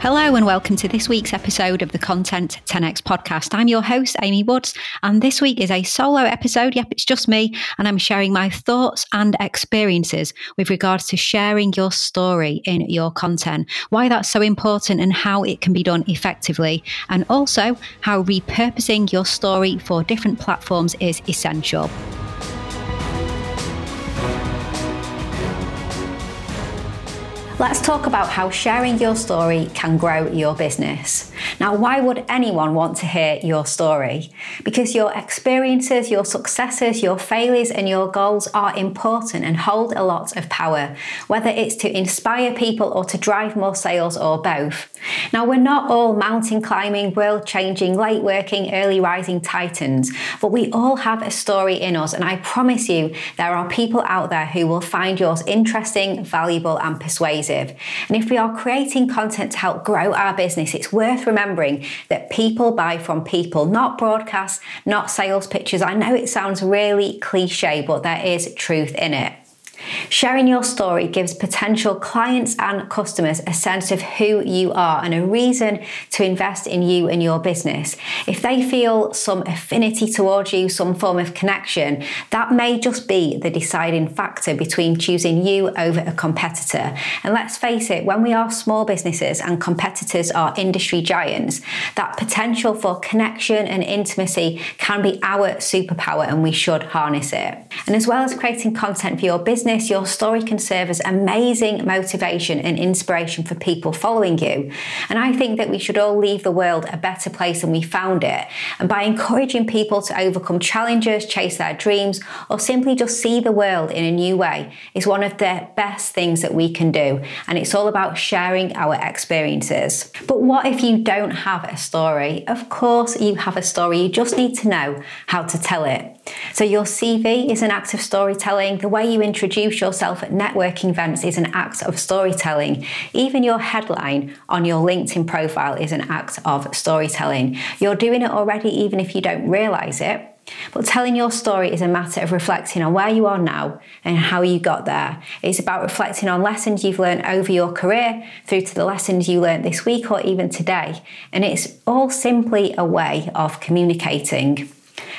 Hello, and welcome to this week's episode of the Content 10x podcast. I'm your host, Amy Woods, and this week is a solo episode. Yep, it's just me, and I'm sharing my thoughts and experiences with regards to sharing your story in your content, why that's so important, and how it can be done effectively, and also how repurposing your story for different platforms is essential. Let's talk about how sharing your story can grow your business. Now, why would anyone want to hear your story? Because your experiences, your successes, your failures, and your goals are important and hold a lot of power, whether it's to inspire people or to drive more sales or both. Now, we're not all mountain climbing, world changing, late working, early rising titans, but we all have a story in us, and I promise you there are people out there who will find yours interesting, valuable, and persuasive. And if we are creating content to help grow our business, it's worth remembering that people buy from people, not broadcasts, not sales pitches. I know it sounds really cliche, but there is truth in it. Sharing your story gives potential clients and customers a sense of who you are and a reason to invest in you and your business. If they feel some affinity towards you, some form of connection, that may just be the deciding factor between choosing you over a competitor. And let's face it, when we are small businesses and competitors are industry giants, that potential for connection and intimacy can be our superpower and we should harness it. And as well as creating content for your business, business, your story can serve as amazing motivation and inspiration for people following you. And I think that we should all leave the world a better place than we found it. And by encouraging people to overcome challenges, chase their dreams, or simply just see the world in a new way is one of the best things that we can do. And it's all about sharing our experiences. But what if you don't have a story? Of course, you have a story. You just need to know how to tell it. So, your CV is an act of storytelling. The way you introduce yourself at networking events is an act of storytelling. Even your headline on your LinkedIn profile is an act of storytelling. You're doing it already, even if you don't realize it. But telling your story is a matter of reflecting on where you are now and how you got there. It's about reflecting on lessons you've learned over your career through to the lessons you learned this week or even today. And it's all simply a way of communicating.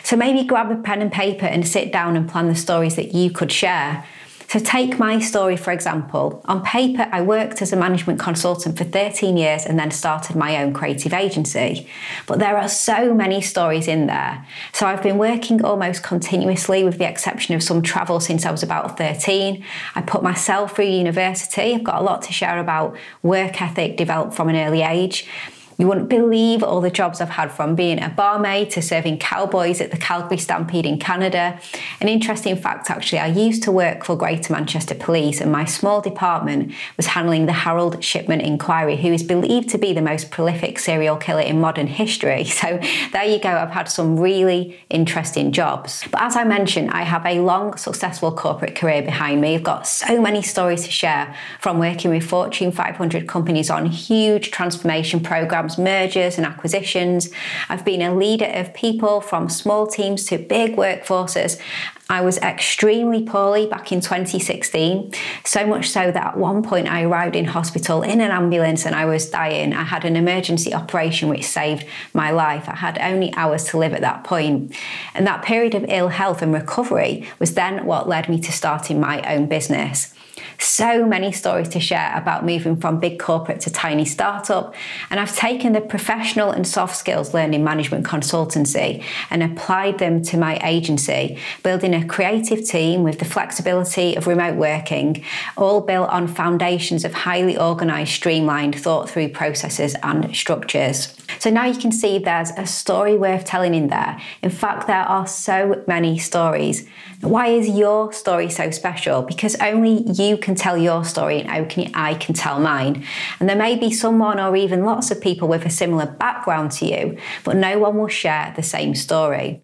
So maybe grab a pen and paper and sit down and plan the stories that you could share. So, take my story for example. On paper, I worked as a management consultant for 13 years and then started my own creative agency. But there are so many stories in there. So, I've been working almost continuously, with the exception of some travel, since I was about 13. I put myself through university. I've got a lot to share about work ethic developed from an early age. You wouldn't believe all the jobs I've had from being a barmaid to serving cowboys at the Calgary Stampede in Canada. An interesting fact actually, I used to work for Greater Manchester Police and my small department was handling the Harold Shipman inquiry, who is believed to be the most prolific serial killer in modern history. So there you go, I've had some really interesting jobs. But as I mentioned, I have a long, successful corporate career behind me. I've got so many stories to share from working with Fortune 500 companies on huge transformation programs mergers and acquisitions. I've been a leader of people from small teams to big workforces. I was extremely poorly back in 2016, so much so that at one point I arrived in hospital in an ambulance and I was dying. I had an emergency operation which saved my life. I had only hours to live at that point. And that period of ill health and recovery was then what led me to starting my own business. So many stories to share about moving from big corporate to tiny startup. And I've taken the professional and soft skills learned in management consultancy and applied them to my agency, building a creative team with the flexibility of remote working, all built on foundations of highly organized, streamlined, thought through processes and structures. So now you can see there's a story worth telling in there. In fact, there are so many stories. Why is your story so special? Because only you can tell your story and only I can tell mine. And there may be someone or even lots of people with a similar background to you, but no one will share the same story.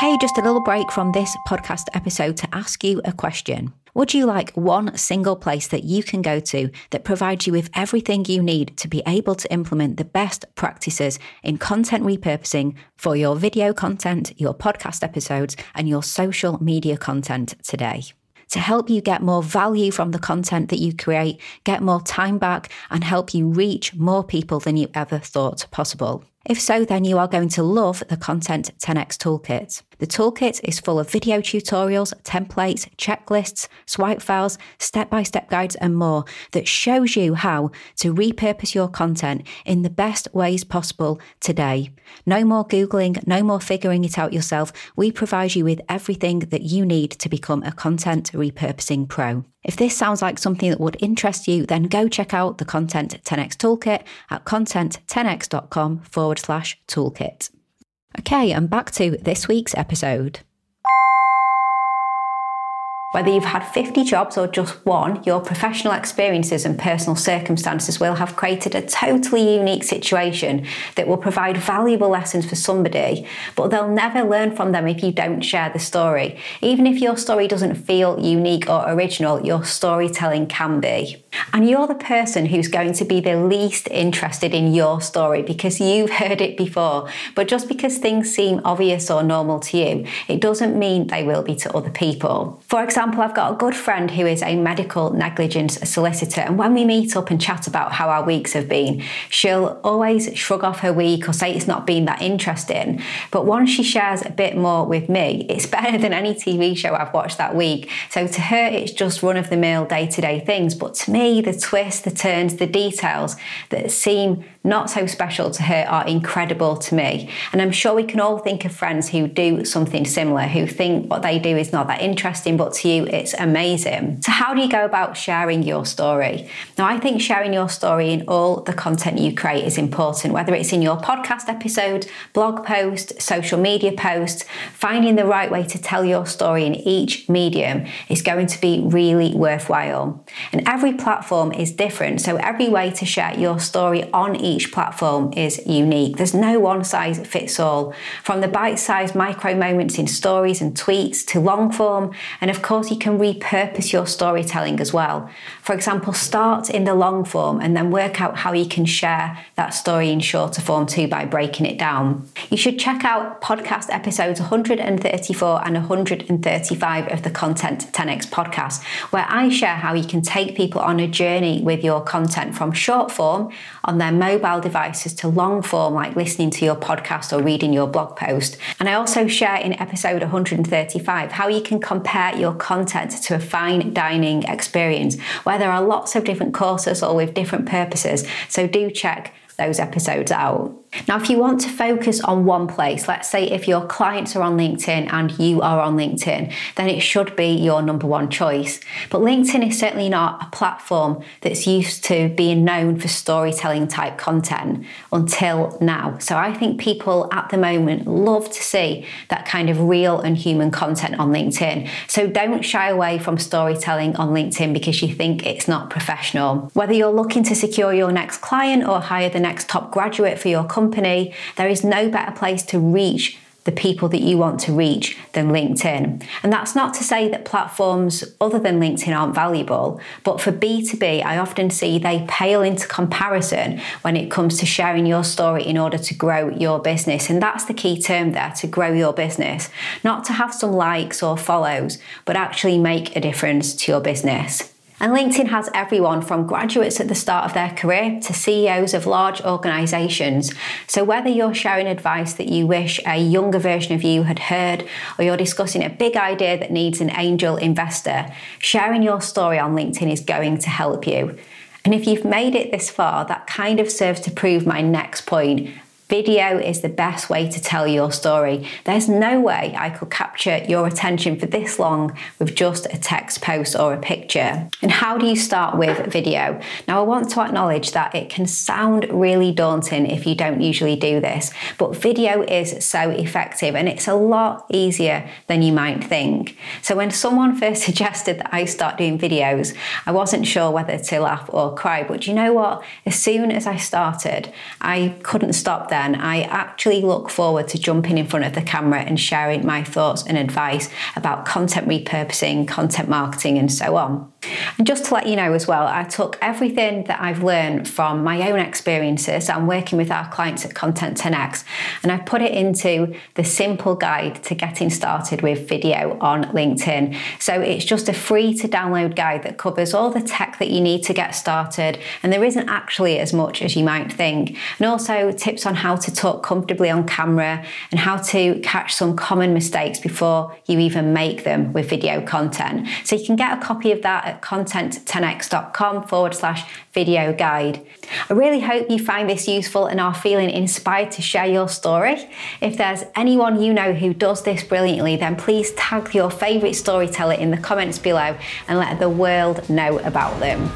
Hey, just a little break from this podcast episode to ask you a question. Would you like one single place that you can go to that provides you with everything you need to be able to implement the best practices in content repurposing for your video content, your podcast episodes, and your social media content today? To help you get more value from the content that you create, get more time back, and help you reach more people than you ever thought possible. If so, then you are going to love the Content 10x Toolkit. The toolkit is full of video tutorials, templates, checklists, swipe files, step by step guides, and more that shows you how to repurpose your content in the best ways possible today. No more Googling, no more figuring it out yourself. We provide you with everything that you need to become a content repurposing pro. If this sounds like something that would interest you, then go check out the Content 10x Toolkit at content10x.com forward slash toolkit. Okay, and back to this week's episode. Whether you've had 50 jobs or just one, your professional experiences and personal circumstances will have created a totally unique situation that will provide valuable lessons for somebody, but they'll never learn from them if you don't share the story. Even if your story doesn't feel unique or original, your storytelling can be. And you're the person who's going to be the least interested in your story because you've heard it before. But just because things seem obvious or normal to you, it doesn't mean they will be to other people. For example, I've got a good friend who is a medical negligence solicitor, and when we meet up and chat about how our weeks have been, she'll always shrug off her week or say it's not been that interesting. But once she shares a bit more with me, it's better than any TV show I've watched that week. So to her, it's just run of the mill day to day things. But to me, the twists, the turns, the details that seem not so special to her are incredible to me. And I'm sure we can all think of friends who do something similar, who think what they do is not that interesting, but to you it's amazing. So, how do you go about sharing your story? Now, I think sharing your story in all the content you create is important, whether it's in your podcast episode, blog post, social media post, finding the right way to tell your story in each medium is going to be really worthwhile. And every platform is different, so every way to share your story on each each platform is unique. There's no one size fits all. From the bite sized micro moments in stories and tweets to long form, and of course, you can repurpose your storytelling as well. For example, start in the long form and then work out how you can share that story in shorter form too by breaking it down. You should check out podcast episodes 134 and 135 of the Content 10x podcast, where I share how you can take people on a journey with your content from short form on their mobile mobile devices to long form, like listening to your podcast or reading your blog post. And I also share in episode 135 how you can compare your content to a fine dining experience where there are lots of different courses all with different purposes. So do check those episodes out. Now, if you want to focus on one place, let's say if your clients are on LinkedIn and you are on LinkedIn, then it should be your number one choice. But LinkedIn is certainly not a platform that's used to being known for storytelling type content until now. So I think people at the moment love to see that kind of real and human content on LinkedIn. So don't shy away from storytelling on LinkedIn because you think it's not professional. Whether you're looking to secure your next client or hire the next top graduate for your company, company, there is no better place to reach the people that you want to reach than LinkedIn. And that's not to say that platforms other than LinkedIn aren't valuable, but for B2B, I often see they pale into comparison when it comes to sharing your story in order to grow your business. And that's the key term there to grow your business, not to have some likes or follows, but actually make a difference to your business. And LinkedIn has everyone from graduates at the start of their career to CEOs of large organizations. So, whether you're sharing advice that you wish a younger version of you had heard, or you're discussing a big idea that needs an angel investor, sharing your story on LinkedIn is going to help you. And if you've made it this far, that kind of serves to prove my next point Video is the best way to tell your story. There's no way I could capture your attention for this long with just a text post or a picture. And how do you start with video? Now, I want to acknowledge that it can sound really daunting if you don't usually do this, but video is so effective and it's a lot easier than you might think. So, when someone first suggested that I start doing videos, I wasn't sure whether to laugh or cry, but you know what? As soon as I started, I couldn't stop there then, I actually look forward to jumping in front of the camera and sharing my thoughts and advice about content repurposing, content marketing, and so on. And just to let you know as well, I took everything that I've learned from my own experiences. I'm working with our clients at Content 10x, and I put it into the simple guide to getting started with video on LinkedIn. So it's just a free to download guide that covers all the tech that you need to get started, and there isn't actually as much as you might think. And also tips on how to talk comfortably on camera and how to catch some common mistakes before you even make them with video content. So you can get a copy of that at content10x.com forward slash video guide. I really hope you find this useful and are feeling inspired to share your story. If there's anyone you know who does this brilliantly, then please tag your favourite storyteller in the comments below and let the world know about them.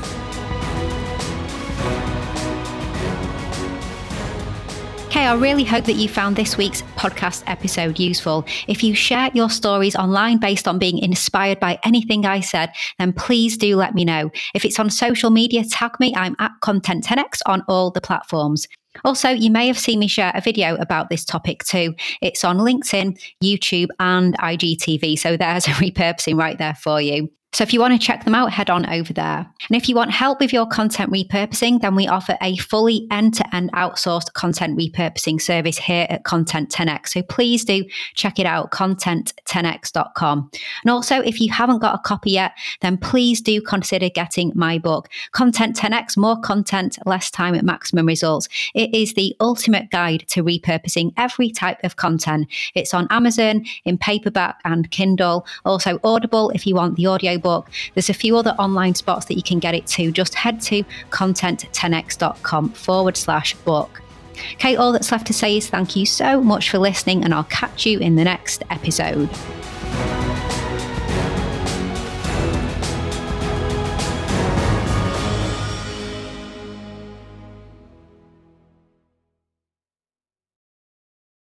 Okay, I really hope that you found this week's podcast episode useful. If you share your stories online based on being inspired by anything I said, then please do let me know. If it's on social media, tag me. I'm at Content10x on all the platforms. Also, you may have seen me share a video about this topic too. It's on LinkedIn, YouTube, and IGTV. So there's a repurposing right there for you. So if you want to check them out, head on over there. And if you want help with your content repurposing, then we offer a fully end to end outsourced content repurposing service here at Content 10x. So please do check it out, content10x.com. And also, if you haven't got a copy yet, then please do consider getting my book, Content 10x More Content, Less Time at Maximum Results. It is the ultimate guide to repurposing every type of content. It's on Amazon, in paperback and Kindle, also Audible if you want the audio book. There's a few other online spots that you can get it to. Just head to content10x.com forward slash book. Okay, all that's left to say is thank you so much for listening, and I'll catch you in the next episode.